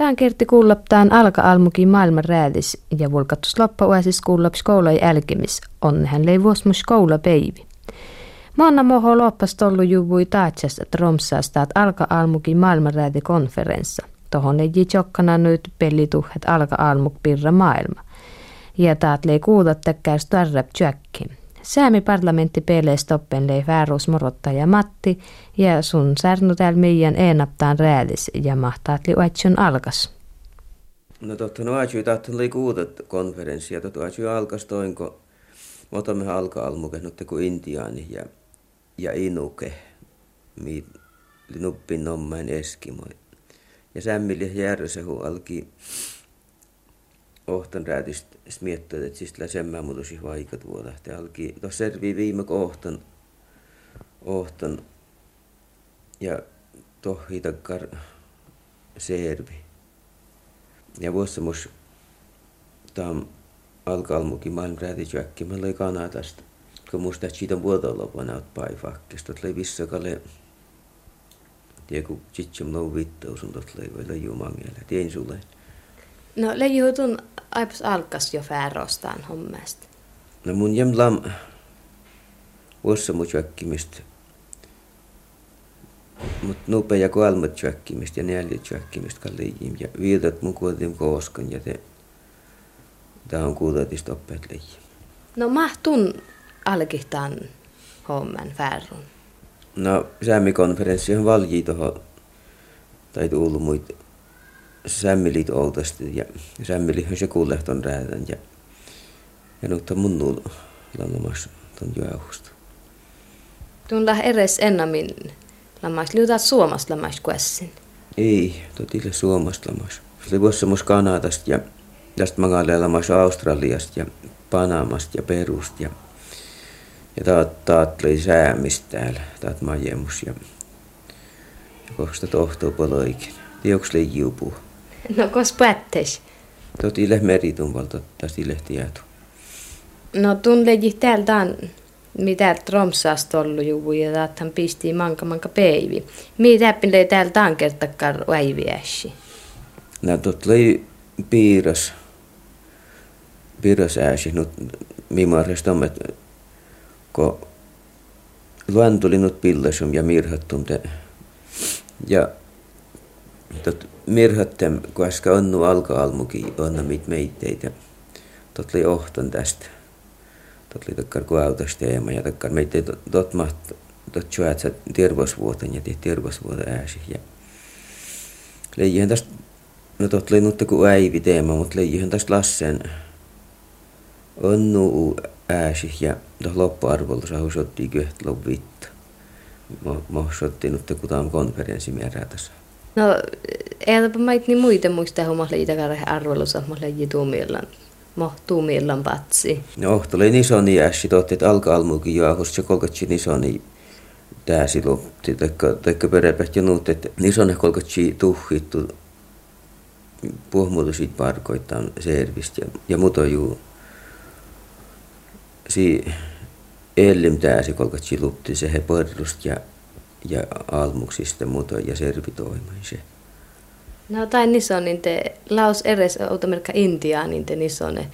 Tämän kerti kuullaptaan alka-almukin maailman räädis ja vulkattus loppa uäsis kuullap skoula jälkimis. Onnehän lei vuosmus skoula peivi. Maanna moho loppas tollu juvui taatsas tromsaasta, että alka-almukin räädi konferenssa. Tohon ei jokkana nyt pellituhet alka-almuk pirra maailma. Ja taat lei kuulla täkkäys tarrap tjökki. Säämi parlamentti pelee stoppen lei väärus morottaja Matti ja sun särnu täällä meidän eenaptaan räälis ja mahtaat li alkas. No totta, no ajui tahtan lei kuudet konferenssia, totta ajui alkas toinko, otamme alka almuke, no kuin intiaani ja, ja inuke, mi nuppin nommain eskimoi. Ja sämmili järjesehu alki ohtan räätistä miettiä, että siis semmää muutosi vaikat vuoda. Te alki, tuossa servi viime kohtan, ohtan ja tohi takkar servi. Ja vuossa mus tam alkalmukin maailman räätitjäkki, mä löi Kanadasta. Kun musta siitä on vuodolopana oot paifakkista, että löi vissakalle tiedä kun lau vittaus on tot löi vielä jumangelle, tien sulle. No leijutun aipas alkas jo färostaan hommasta. No mun jäm lam vuossa mut jäkkimistä. Mut nupe ja kolmat jäkkimistä ja neljät jäkkimistä kalliin ja viitat mun kuotin kooskan ja te Tää on kuutatista oppeet leijim. No mahtun alkihtaan homman färrun. No säämikonferenssi on valjii tuohon tai tullut muita sämmilit oltasti ja sämmili se kuulehton räätän ja ja nyt on mun nuulu langamassa ton jauhusta. Tuolla eres ennamin lamas liutat suomasta lamas kuessin. Ei, totille suomasta lamas. Se oli vuossa mus Kanadasta ja tästä magalle lamas Australiasta ja Panamasta ja Perust ja ja taat, taat löi säämistä täällä, taat majemus ja, ja koska tohtuu poloikin. Tioks löi juupuu. No kos päättäis? Tot ile meritumvalta tästä ile tietu. No tun leji täältä on, mitä Tromsasta ollut juvu ja taathan pisti manka manka peivi. Mitä pille täältä on kertakkaan väiviäsi? No tot lei piiras, piiras ääsi, nyt mimarresta on, kun luan tuli nyt pillesum ja mirhattum te. Ja tot mirhattem, koska onnu alka-almuki onna mit meitteitä. Tot oli ohton tästä. Tot oli takkar kuautasta teema ja takkar meitä tot maht tot tjuätsä terveysvuoten ja terveysvuoten ääsi. Ja leijihän tästä, no tot oli nyt kun äivi teema, mutta leijihän tästä lassen onnu ääsi ja tuossa loppuarvolla saa sotti kyhtä lopvitta. Mä, mä sotti nyt kun tämä on konferenssi tässä. No, eipä mait niin muita muista homma liitä karhe arvelussa, mä leiji tuumillan. Mä tuumillan patsi. No, tuli niin iso niin totti, että alka almuukin juohus, se kolkatsi niin tää silloin, taikka, taikka peräpähti nuut, että iso kolkatsi tuhittu puhmuutu siitä parkoittaan servistä ja, ja muuta juu. Si ellim tääsi kolkatsi lupti se he pörrust ja ja almuksista muuta ja servitoimaise. No tai niso, niin te laus eres outamerkka Intiaa, niin te niso ne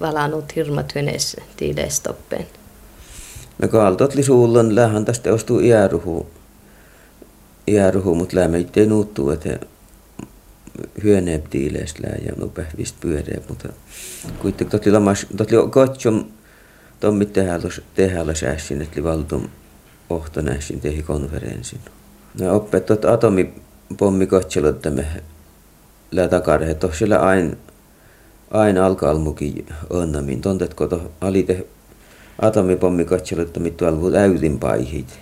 valanut hirmat hynes tiilestoppeen. No kaltot li suullon lähän tästä ostuu iäruhu. Iäruhu, mut lämmä ei nuuttuu, että hyöneep tiileistä ja no pähvistä pyöreä, mutta kuitenkin totli lamas, totli kotsom tommit tehällä säässin, että li valtum ohtonäisin tehi konferenssin. No oppet tuot atomipommi me lää takare, että siellä aina ain alka-almukin onnamin. Tontetko to alite atomipommi katselutta mittu alvu äytin paihit.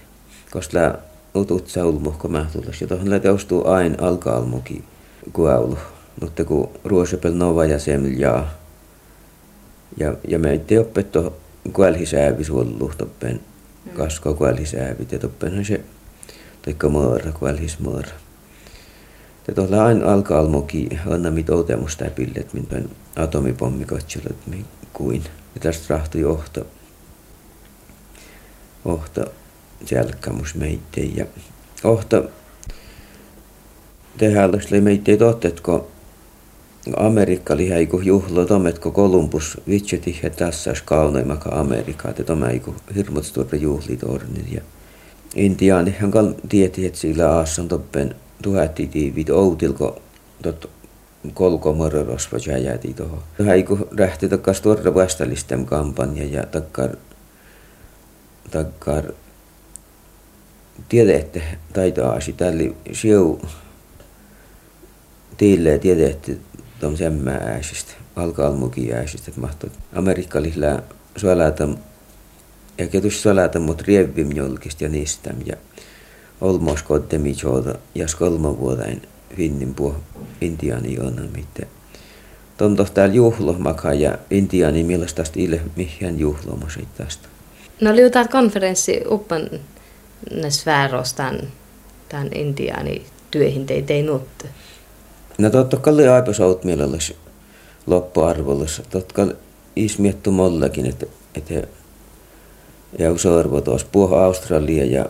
Koska lää utut saulmuhko mähtullas. Ja tohon lää teostuu ain alka-almukin kuaulu. Mutta kun ruosepel nova ja semljaa. Ja, ja me ei oppet to kuelhisäävi suolluhtoppen kasko kuälhisäävit ja toppenhan se taikka maara kuälhismaara. Ja tuolla aina alkaa almoki anna mit otemusta pillet min päin atomipommi katselut kuin. Ja tästä rahtui ohto, ohto selkkamus meitteen ja ohto tehdä meitä ei totetko Amerikka oli häiku juhlo tometko Kolumbus vitseti he tässä kaunoimaka Amerikkaa, että tämä eiku hirmut tuoda juhlitornit ja Intiaanihan kal tieti, että sillä aassan toppen tuhatti tiivit outilko tot kolko mororosva jäjäti toho. Häiku rähti takkas tuoda vastalistem kampanja ja takkar takkar tiedette taitaa sitä siu tiille tom semmä ääsistä, alka-almukin ääsistä, että mahtoi amerikkalisilla suolata ja ketus suolata mut julkista ja niistä ja olmos kottemi joota ja skolma vuotain finnin puh intiani on mitä. Tonto täällä juhlohmaka ja intiani millaista ille mihin juhlomo tästä. No liutat konferenssi uppan sfärostan tämän intiani työhin teitä nutte. No totta kai aipa saut mielelläsi loppuarvollessa. Totta kai ismiettu mollakin, että, että ja arvo tuossa puhu Australia ja,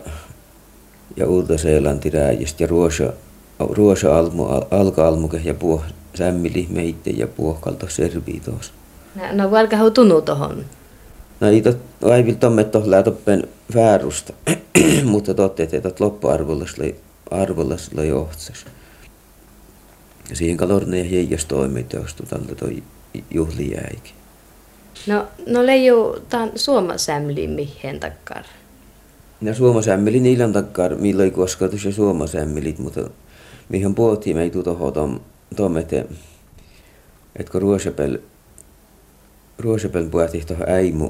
ja Uutta-Seelanti rääjistä ja Ruosa, Ruosa almu, alka-almuke ja puhu sämmili meitä ja puhu kalta servii tuossa. No, no hau tunnu tohon? No ei tot, aivil tomme toh lätoppen väärusta, mutta totte, että loppuarvollessa arvollessa johtsas. Ja siihen kalorne ja heijas toimintoista tältä toi juhli jäikin. No, no leiju tämän suomasämli mihin takkar? No suomasämmeli niillä takkar, milloin kosketus ja suomasämmelit, mutta mihin puhuttiin me ei tom, tom että et kun ruosapel, ruosapel puhuttiin tohon äimu,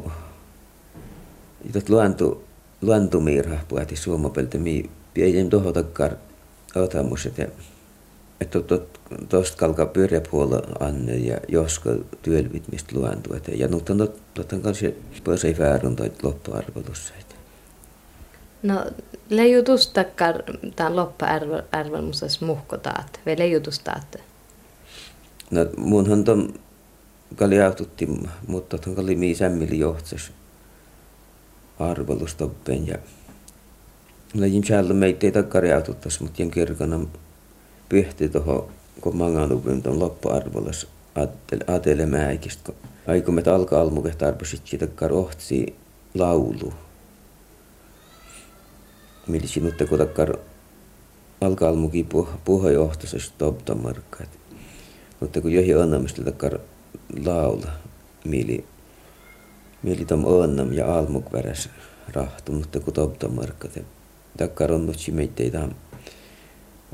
Itot luontu, luontumiirha puhuttiin suomapeltä, mi ei tohon takkar otamus, että että tuosta kalkaa pyöräpuolella anne ja josko työlvit mistä luontu. Ja nyt on totta kanssa pois ei väärun toi loppuarvotus. No leijutustakkar tämän loppuarvomus muhkotaat, vai leijutustaat? No munhan ton kali autotti, mutta ton kali mii sämmili johtsas arvelustoppen ja Lajin chäällä meitä ei takkari autottas, mutta jen kirkana pyhti tuohon, kun manganupin tuon loppuarvolas atelemäikistä, kun aikumme alkaa almuke tarpeesit siitä karohtsi laulu. Millä sinutte kun takkar alkaa almuki puheenjohtaisessa toptamarkka. Mutta kun johi onnamista takkar laula, mili, mili tom onnam ja almuk väräs rahtu, mutta kun toptamarkka. Takkar on nyt meitä ei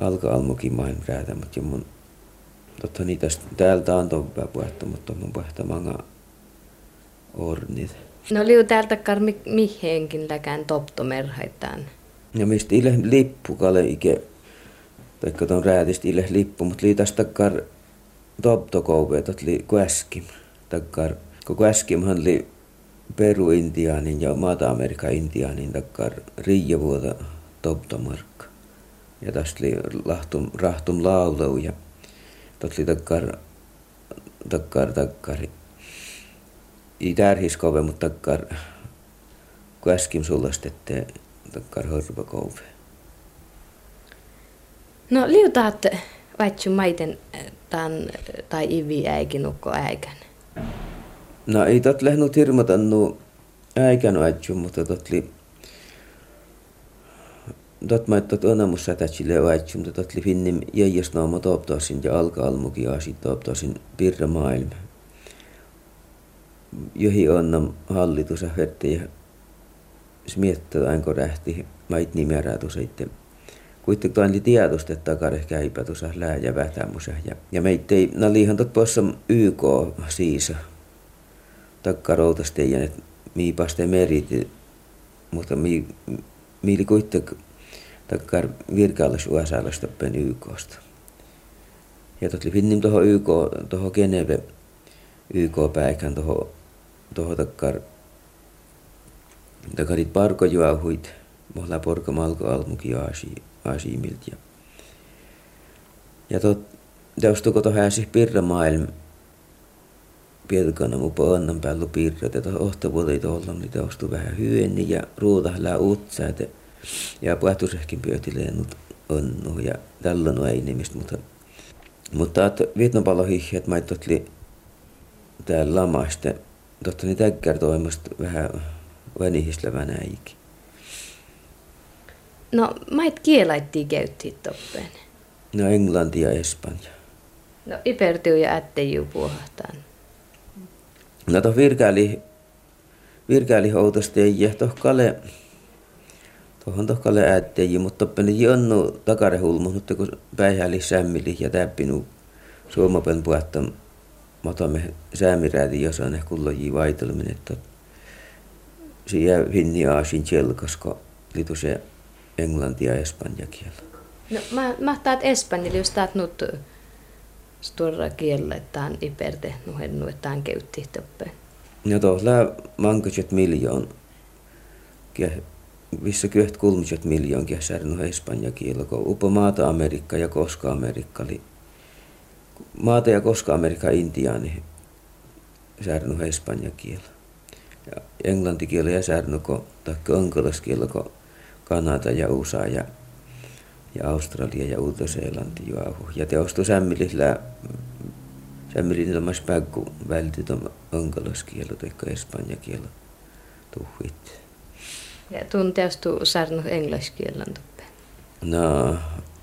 alka almukin maailman räätä, mutta mun totta niitä täältä on toppaa puhuttu, mutta mun puhuttu manga ornit. No liu täältä kar mi, mihinkin läkään toptomerhaitaan. Ja mistä ille lippu kale ike, taikka ton räätistä ille lippu, mutta lii tästä kar toptokouve, tot li kuäskim. Takkar, kun kuäskimhan li Peru-Intiaanin ja Maata-Amerikka-Intiaanin takkar riijavuota toptomark ja tästä oli lahtum, rahtum laulu ja tästä oli takkar, takkar, takkari. I tärhis kove, mutta takkar, kun äsken sullastette, takkar horva kove. No liutaat vaitsu maiten tämän tai ivi äikin ukko äikän? No ei tot lehnut hirmatannu äikän vaitsu, mutta tot li Dot mä tot onamus sätätsille vaitsum, tot li finnim jäijäs naama tooptaasin ja alka almuki aasi tooptaasin pirra maailma. Johi onnam hallitus ja ja smiettää ainko rähti mait nimerätu sitten. Kuitenkin tuon li tiedosta, että takare käypä tuossa lää ja vätämusa. Ja, ja meitä ei, no liihan tot poissa YK siis. Takkaroutas teidän, että miipaste merit, mutta mi, miili kuitenkin takkar virkallis USAlasta pen YKsta. Ja tuli finnim toho YK, toho Geneve YK päikän toho, toho takkar takkarit parko juohuit, mohla porka malko almuki aasi, aasiimilt ja tot, teustuko toho äsi pirra maailm, piedkana mu annan päällä pirra, että ohtavuodet olla, niin teustu vähän hyönni ja ruuta lää utsa, että ja puhtusehkin pyötileen, mutta onnu ja tällöin ei nimistä, mutta mutta että Vietnapallo hihi, että mä totli täällä lamaste, totta niin täkkär toimasta vähän vanihislevänä eikin. No, mait kielaittiin käyttiin toppeen. No, Englanti ja Espanja. No, ipertiu ja ättejuu puhahtaan. No, to virkääli, virkääli houtasti ei tohkale, tohon tohkale ättejuu, mutta toppeni jonnu takarehulmu, mutta kun päihäli sämmili ja täppinu suomapen puhetta, säämiräädi, jos on ehkä kulloji vaitelminen, että siihen hinni aasin koska liitu se englanti ja espanja kielä. No, mä, mä taat espanjalla, jos taat nyt stora kielä, että on iperte nuhennu, että on käytti toppe. No tuolla mankaset miljoon, missä kyöht kulmiset miljoon kiesärnu espanja kielä, kun upo maata Amerikka ja koska Amerikka oli maata ja koska Amerikka Intiaani särnu espanja kielä. Ja englanti kielä ja kun taikka kielä, kun Kanada ja USA ja, ja Australia ja Uusi-Seelanti juohu. Ja teostu sämmilillä sämmilin ilmas päggu välti tuon önkoloskielo tai espanja kielo tuhuit. Ja teostu sarnu englanniskielan tuppe. No,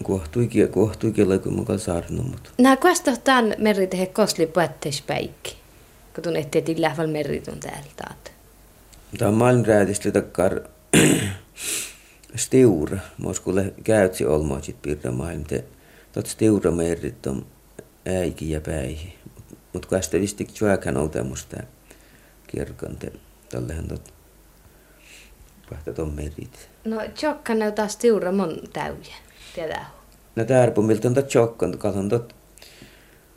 kohtuikin, kohtuikin kun mukaan sarnu, mutta... Kuesta tämän meri tehe kosli päikki, kun tuon ettei tillä meri tuon täältä. Tämä on maailmanräätistä takkar Stiura, moskulle käytsi olmoisit pirra maailmte. Tot stiura merrit on äiki ja päihi. Mut kun ästä visti tjuäkän oltemusta kirkonte. Tällehän tot pahta ton merit. No tjokka näyttää stiura mon täyjä. Tiedää. No tärpumilta on tot tjokkan, kalon tot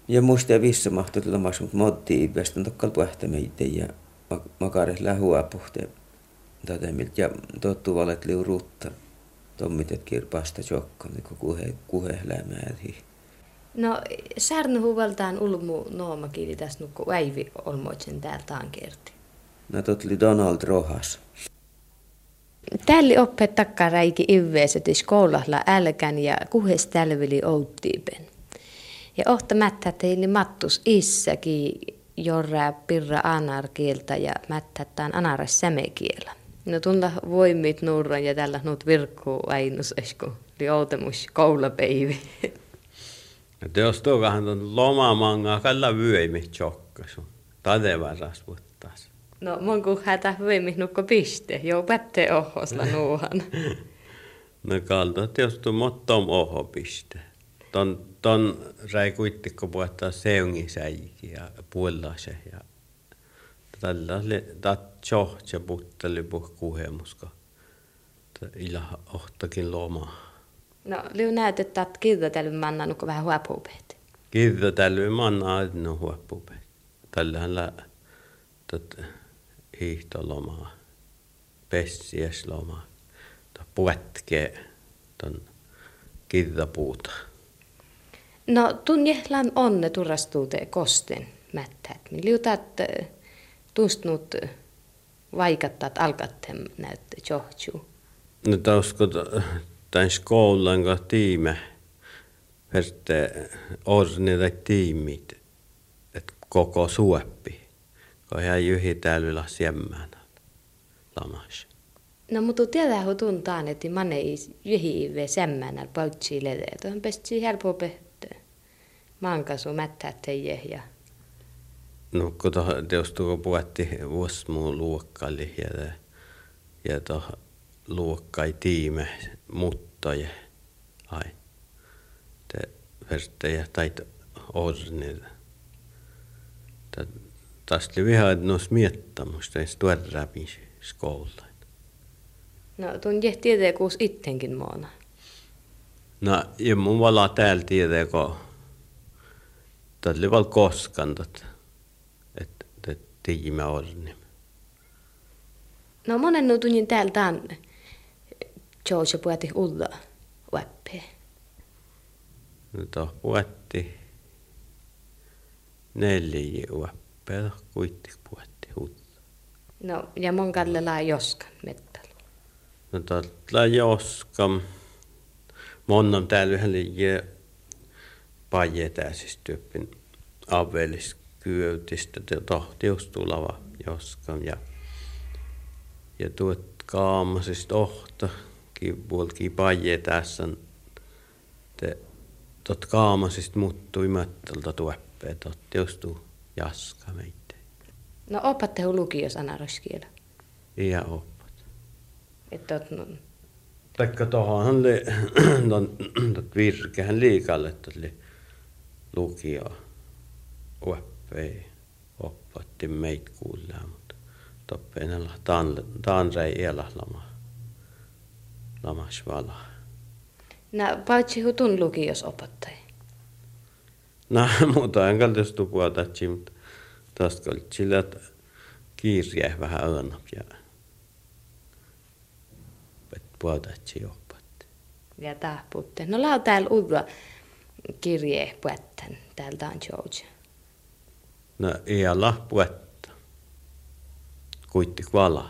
ja muista ja vissä mahtuu tulla mas, mutta motti ipästä on tokkal puhta meitä ja makares lähua puhteen tätä ja tottu valet liu ruutta. Tommitet kirpasta jokka, niin kuhe, kuhe lämääri. No, särnu huvaltaan ulmu noomakiili tässä nukku äivi olmoitsen täältä kerti. No, totli Donald Rohas. Oppet takkaräiki ivveesetis koulahla älkän ja kuhes tälvili outtiipen. Ja ohta mättä teili mattus issäkin jorra pirra anarkieltä ja mättättään anaras sämekielä. No tulla voimit nurran ja tällä nuut virkkuu ainus esku. Li outemus koulapäivi. Ja teos vähän tuon lomamanga kalla vyöimi tjokkasu. Tade varas puhtaas. No mun kun hätä vyöimi nukko piste. Joo pätte ohosla nuuhan. no kalta tuo mottom oho piste. Ton, ton räi kuittikko puhuttaa seungi säiki ja puolase ja tällä oli tjohtja putteli puh kuhemuska. Ila ohtakin loma. No, liu näet, että kirjoitellut manna nuko vähän huopuupeet. Kirjoitellut manna no huopuupeet. Tällähän lä tot hiihtolomaa, pessieslomaa, to puetkee ton kirjapuuta. No, tunjehlan onne turrastuute kosten mättät. Liutat tustnut vaikattaa alkatem näytte johtuu? No tausko tämän skolan ka tiime verte orni tai tiimit et koko suoppi kun hän jyhi täällä siemmään lamas. No mutta tiedä ho tuntaan että man ei jyhi ve semmään pautsi lede. On pesti helppo pehtä. Mankasu mättää teije ja No, kun teostuko puhutti vuosmuun luokkaali ja, ja to luokkai tiime muuttoja. Ai. Te verstejä tai ornil. Tästä vihaa, että nos miettämusta, että tuodaan skoulta. No, tuon jeh tietää kuus ittenkin maana. No, ja mun vala täällä tietää, kun tällä oli val koskantat tiimme orni. No monen no tunnin täältä on George puhutti ulla väppä. No puhutti neljä väppä, kuitti puhutti ulla. No ja mon kalle laa joskan mettällä. No tällä joskan. Monnam täällä yhden liikkeen pajetäisistä tyyppin avelis kyötistä tohtiustulava joskaan ja ja tuot kaamasista ohta puolki paje tässä te tot kaamasista muuttui möttöltä tuoppeet tohtiustu jaska meitä. No opatte lukiossa anaroskielä? Iya oppat. Että no, Taikka tuohon li, virkehän liikalle tuli lukio uoppei oppatti meitä kuullaa, mutta toppeenella taan, taan rei elä lama, lama svala. no paitsi hutun lukios opattai. Kallis tukua tatsi, mutta tästä sillä, että kiirjää vähän öönap ja puhutatsi oppatti. Ja tahputte. No lau täällä uudella kirje puetten täältä on George. No, ei alla puetta. Kuitti vala.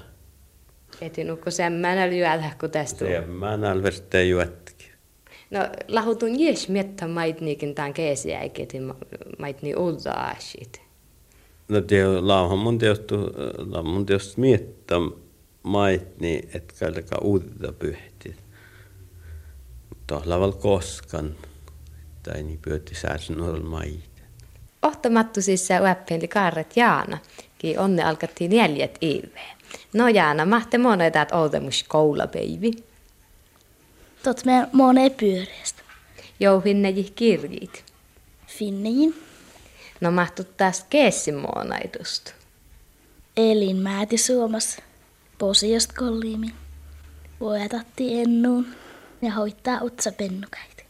Eti nukko semmänä lyödä, kun tästä Se mä nälvertee juettikin. No lahutun jes miettä mait niikin tämän keesiä, eikä mait niin uutta asit. No te lauhan mun teostu, lauhan mun teostu miettä mait, niin et käydäkä uutta pyhti. Mutta laval koskan, tai niin pyötti sääsän mait. Ohtamattu siis se uäppiin Kaaret Jaana, ki onne alkattiin jäljet iiveen. No Jaana, mahte moneita, että oltemus koulapeivi. Tot me mone pyöreästä. Jouhinne kirjit. Finnejin. No mahtu taas keessimuonaitusta. Elin määti Suomessa. Posiost kolliimi. Voetatti ennuun ja hoittaa utsa pennukaita.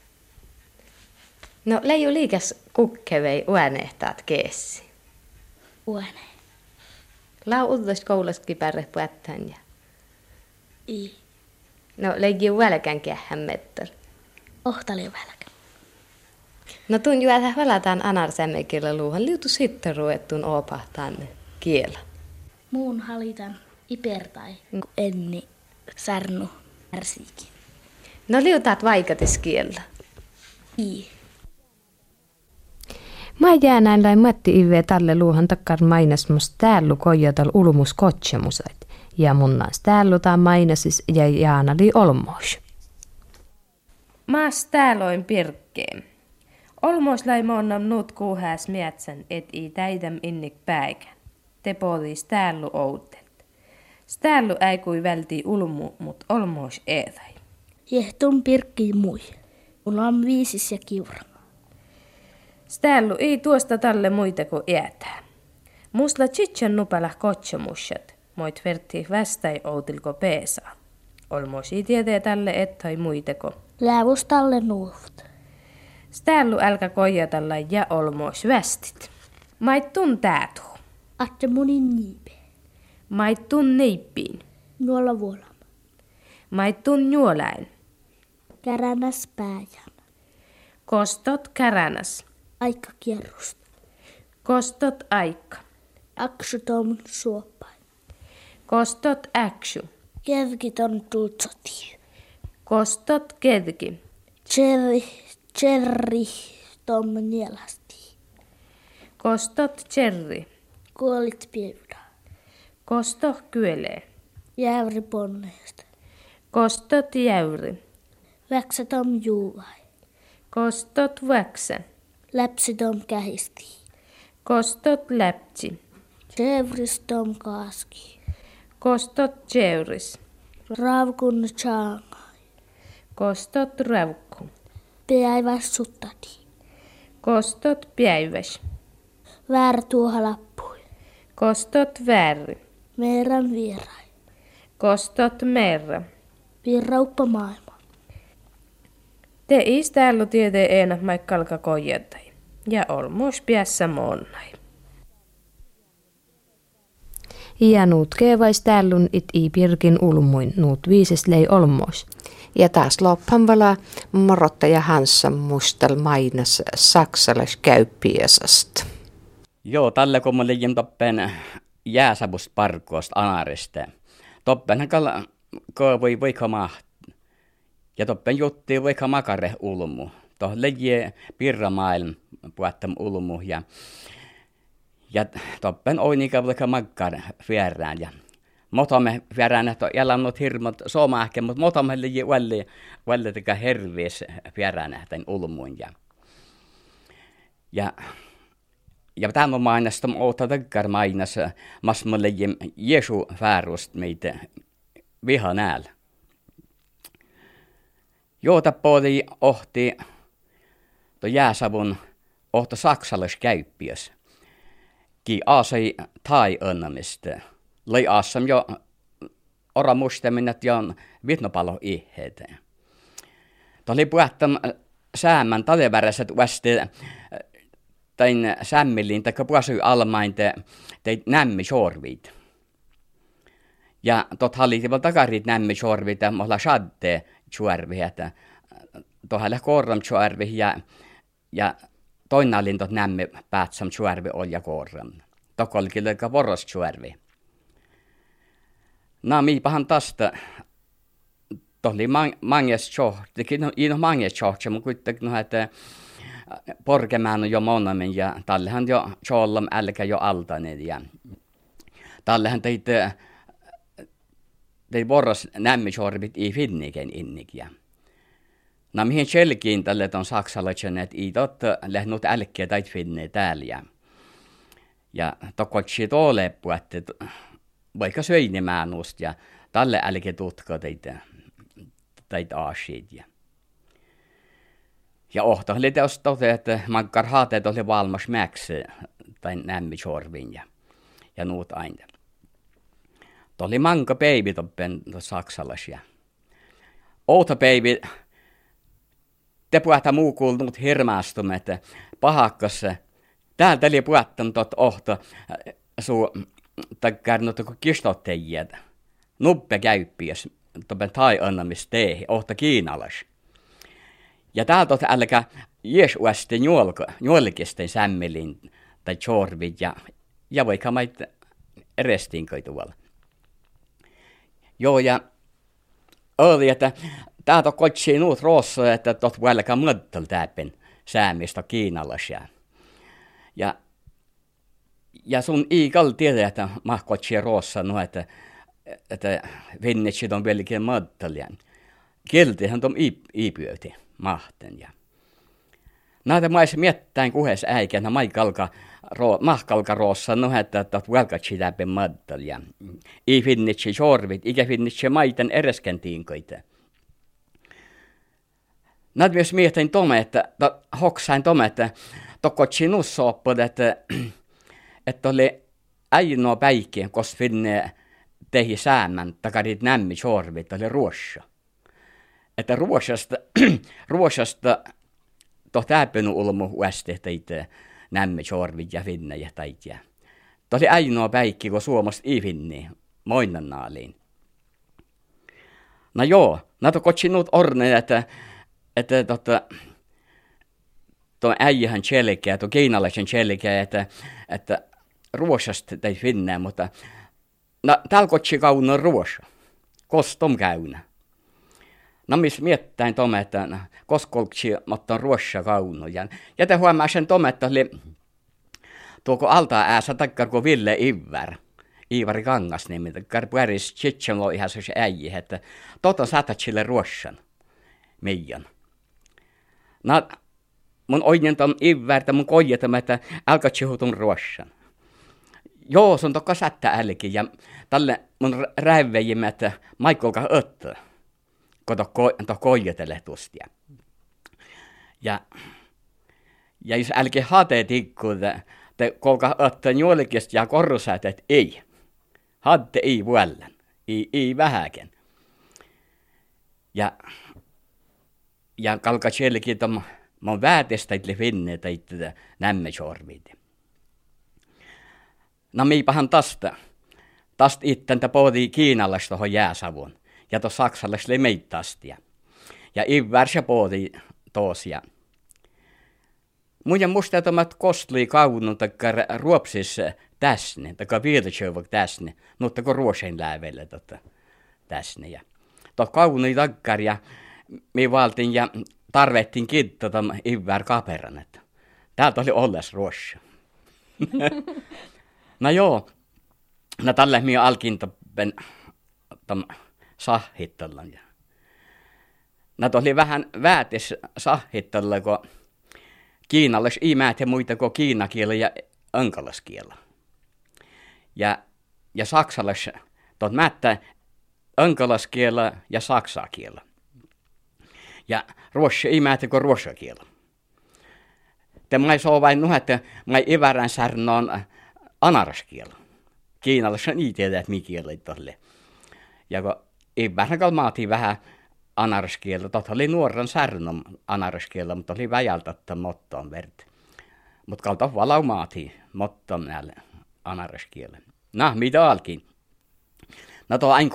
No leiju liikas kukkevei uänehtaat keessi. Uone. Lau uudesta koulustakin pärre puättän ja... I. No leiju välkän kähän mettor. Ohtali välkä. No tun juoda valataan anarsämme kielä luuhan liutu sitten ruettuun opahtaan kielä. Muun halitan ipertai, kun enni särnu ärsiikin. No liutaat vaikatis kielä. I. Mä jäänään lai Matti Ive tälle luuhan takkar mainasmus täällä kojatal ulumus kotsemusait. Ja munnaas täällä mainasis ja jaanali olmos. Maas tääloin pirkkeen. Olmos lai monnam nuut kuuhääs mietsän, et i täidäm innik päikän. Te polis täällä outet. Ställu ei kui välti ulmu, mut olmos eetai. Jehtun pirkki mui. Mulla on viisis ja kiura. Ställu ei tuosta talle muita kuin äätää. Musla chitchan nupala kotsemussat, moit verti västäi outilko peesa. Olmos ei tietää tälle ettai muiteko. Läävus talle nuuvut. Ställu älkä kojatalla ja olmos västit. Mait tun täätu. Atte munin niipe. Mait tun neippiin. Vuolama. Mait tun juoläin. Käränäs pääjän. Kostot käränas. Aika kierrusta. Kostot aika. Aksutom suopain. Kostot äksy. Kevkiton tutsoti. Kostot kedki. Cherry, cherry tom nielasti. Kostot cherry. Kuolit pievda. Kosto kyelee. Jävri ponneesta. Kostot jäyri. Väksä tom juuvai. Kostot väksä. Läpsi tom kähisti. Kostot läpsi. Jevris tom kaaski. Kostot jeuris. Raavkun chaangai. Kostot räukku. Päiväs suttati. Kostot päiväs. Väärä tuoha lappui. Kostot vääri. Meidän vierai. Kostot merra. Virrauppa maailma. Te iställu tieteen eena maikkalka kojetai. Ja olmos piässä monnai. Ja nuut kevais tällun it i pirkin ulmuin nuut viises lei olmos. Ja taas loppanvala morottaja Hansa mustal mainas saksalais käyppiesast. Joo, tällä kun mä liian toppen jääsabust parkoista anariste. Toppen kalla ko voi voi kama Ja toppen jutti vaikka makare ulmu. To leje pirramaailm puhattam ulmu ja ja toppen oinika vaikka makkar fierään ja motamme fierään että jalannut hirmot soomahke mutta motamme leje välle välle teka hervees fierään että ulmuun ja ja ja tämä mainasta oota takkar mainas mas mulle Jeesu färust meitä viha näillä. Joota podi ohti to jääsavun ohto saksalais käyppiös. Ki aasai tai önnamista. Lai aasam jo ora mustaminat jo vitnopalo iheet. To oli puhuttam säämän taleväräset vasti tain sämmilin tai puhasui almain te, te nämmi sorvit. Ja tot hallitival takarit nämmi sorvit ja mohla shadde chuarvi, että tohalle korram chuarvi ja, ja toinen tot nämmi päätsam chuarvi ol ja korram. Tokolkille ka voros chuarvi. No miipahan tästä tohli manges chohti, no ino manges chohti, mutta kuitenkin no, että porkemään jo monamin ja tallehan jo chollam älkä jo altaneet ja tallehan teit teit vorras nämmisorvit i finniken innik ja No mihin selkiin tälle on saksalaisen, että ei totta lähnyt älkeä tai finne täällä ja ja tokkotsi tuoleppu, että vaikka söinemään ja tälle älkeä tutka teitä teitä aasiit ja ja ohto oli teos tote, että makkar haateet oli valmas mäksi tai nämmi sorvin ja, ja nuut aina. Tuli manka peivi toppen saksalaisia. Outa peivi, te puhuta muu kuulunut hirmaastumme, että. Täältä oli puhuttanut ohto su takkärnut kun kistotteijät. Nuppe käyppiäs, toppen tai annamisteihin, ohta kiinalais. Ja täältä on älkä Jeesuasti juolko, juolkisten sämmelin tai chorvit ja, ja vaikka maita restinköi tuolla. Joo, ja oli, että täältä on kotsi nuut roossa, että tot välkä muuttel täpin säämistä kiinalaisia. Ja, ja sun iikal tiedä, että mahkotsi roossa, no, että, että vinnitsit on vieläkin muutteljan. Kieltihän on iipyöti mahten. Ja Näitä mais miettäin kuhes äikä, na maikalka ro, mahkalka roossa no että että välkatsi läpi maddal ja i finnitsi sorvit, ikä finnitsi maiten ereskentiin. Näitä myös mietin tome, että hoksain tome, että tokkotsi nussoppod, että että oli ainoa päikki, kos finne tehi säämän, takarit nämmi sorvit, oli ruossa että Ruosasta, Ruosasta to täpönu ulmu uäste teitä nämme sorvit ja finnejä taitja. Tosi ainoa päikki, kun Suomesta ei finni, moinnan naaliin. No joo, to kotsinut orne, että, että tota, tuo äijähän selkeä, tuo keinalaisen selkeä, että, että Ruosasta ei finnää, mutta no täällä kotsi kauna Ruosa, kostom käynä. No miss miettäin tome, että koskolksi mutta ruossa kauno. Ja, ja te huomaa sen tome, että oli tuoko alta äässä takkar kuin Ville Ivär. Iivari Kangas nimi, karpuäris Chitchengo ihan se äijä, että tota saatat sille ruossan meidän. No, mun oinen tom Ivär, mun koijetamme, että älkä chihutun ruossan. Joo, se on tokka sättä älki, ja tälle mun räivejimme, että öttää koto ko, to koijatele tustia. Ja, ja jos älkää hate tikkuuta, te kolka ottaa juolikista ja korrusat, että ei. Hatte ei vuollän, ei, ei vähäken. Ja, ja kalka sielläkin tom, mun väätestä itse finne tai itse nämme sorvit. No miipahan tästä. Tästä ittentä pohtii Kiinalasta tuohon jääsavun ja to saksalaisille meittastia. Ja ivärse poodi tosia. Mun musta tomat kostli kaunun takkar ruopsis täsne, takka viitasjöuvak täsne, mutta kun ruosen läävelle tota täsne. Ja to kaunui takkar ja me valtin ja tarvettiin kittata ivär kaperan, että täältä oli olles ruossa. no joo, no tälle minä alkin tam sahittelun. No oli vähän väätis sahittelun, kun kiinalais ei määtä muita kuin kiinakielä ja önkalaskielä. Ja, ja saksalais, tuot määttä önkalaskielä ja saksakielä. Ja ruossi ei määtä kuin ruossakielä. Te mai soo vain nuh, että mai ivärän särnoon anaraskielä. Kiinalaisessa ei tiedä, että mikä kielä tolle. Ja kun ivärän kalmaatiin vähän anarskielä. Totta oli nuoren särnon anarskielä, mutta oli väjältä, että mottoon verti. Mutta kalta valaumaati mottoon näille anarskielä. No, mitä alkin? No tuo aina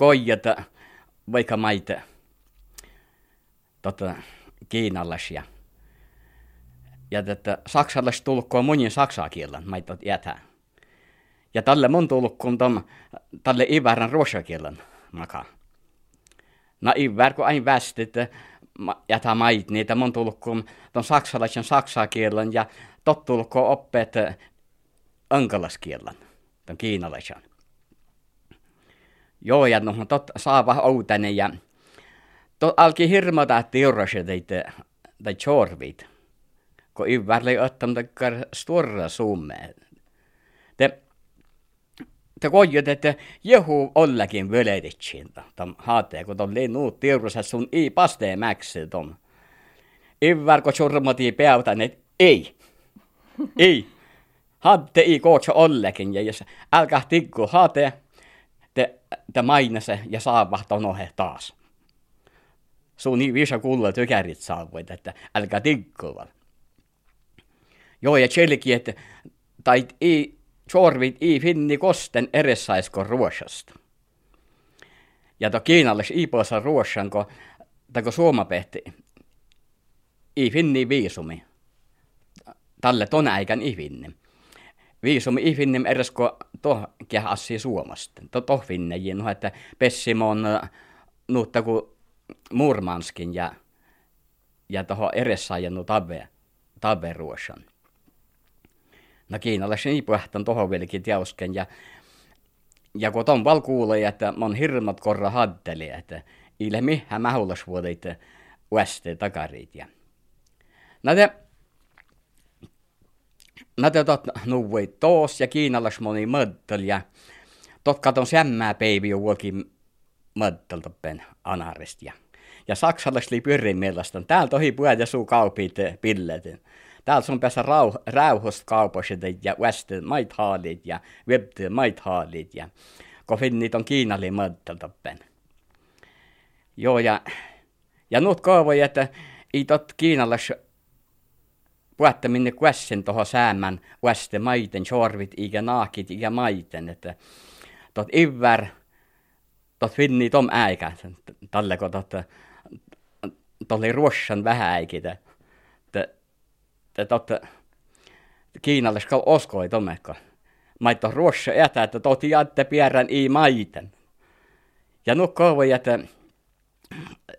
vaikka maita tota, kiinalaisia. Ja että saksalaiset tulkkoa monin saksaa kielen, maita jätä. Ja tälle mun tulkkoon tälle ivärän ruosakielen makaa. No ivär kun aina västit, jätä mait niitä mun tulkkoon ton saksalaisen saksaa kielen ja tot tulkkoon oppeet önkalaskielen, ton kiinalaisen. Joo, ja no tot saava outane ja tot alki hirmata tiurase teitä tai chorvit. Kun ivär lei ottam takkar stora summe. Te te kojut, että jehu ollakin völeditsin tom haate, kun ton nuut tiurase sun i pastee mäksi tom. Ivär kun churmati peautan, että ei. ei. Hatte i kootsa ollekin, ja jos älkää tikku haate, te, te mainase ja saavahto nohe taas. Sun viisa kuulla tykärit saavuit, että älkää tikkuva. Joo, ja tselki, että tai ei, sorvit ei finni kosten eressaisko ruoshasta. Ja to kiinallis iipoissa ruoshan, kun, kun suomapehti, ei finni viisumi. Tälle ton äikän ei finni viisum ihvinnim eresko to kehassi Suomasta. To tohvinnejin, no, että Pessimon nuutta kuin Murmanskin ja, ja toho eressaajan nu tabbe, tabbe ruosan. No kiinalaisen ipuhtan toho vieläkin tiausken ja ja kun ton val kuulee, että mon hirmat korra haddeli, että mihän mähulas vuodet ueste takarit. Ja. No te, Mä tot nuvui toos ja kiinalas moni mõttel ja tot katon sämmää peivi jo vuokin mõttel toppen anarist ja. Ja saksalais li pyörin mielestä. Täältä ohi puhut ja suu kaupit pillet. Täältä sun päässä rauh, rauhost kaupoiset ja west maithaalit ja web maithaalit ja kun finnit on kiinali toppen. Joo ja, ja nuut kaavoja, että ei tot kiinalas puhutte minne kuessen tuohon säämän ueste maiten, sorvit ikä naakit ikä maiten, että tot ivär, tot finni tom äikä, tälle kun tot, tolle ruossan vähän äikitä, että tot Kiinalle skal oskoi tomekko. Maitto ruossa etä, että tot jaatte pierän i maiten. Ja nu kovoi, että,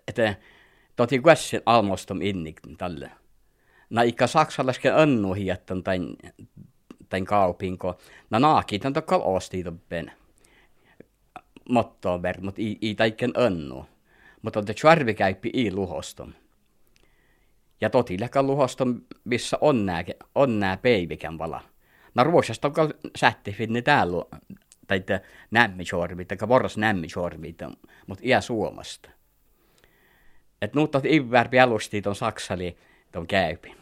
että toti kuessen almostom innik tälle na ikka saksalasken annu hiettan tain, tain kaupinko. Na naakitan tokkal osti toppen. Mottoon ver, mut i, taiken annu. Mutta te charvikäyppi i luhoston. Ja totileka luhoston, missä on nää, on nää peivikän vala. Na ruosasta on sätti finni täällä, tai nämmisorvit, tai vorras nämmisorvit, mutta iä Suomasta. Et nuut ivär pialusti ton saksali ton käypi.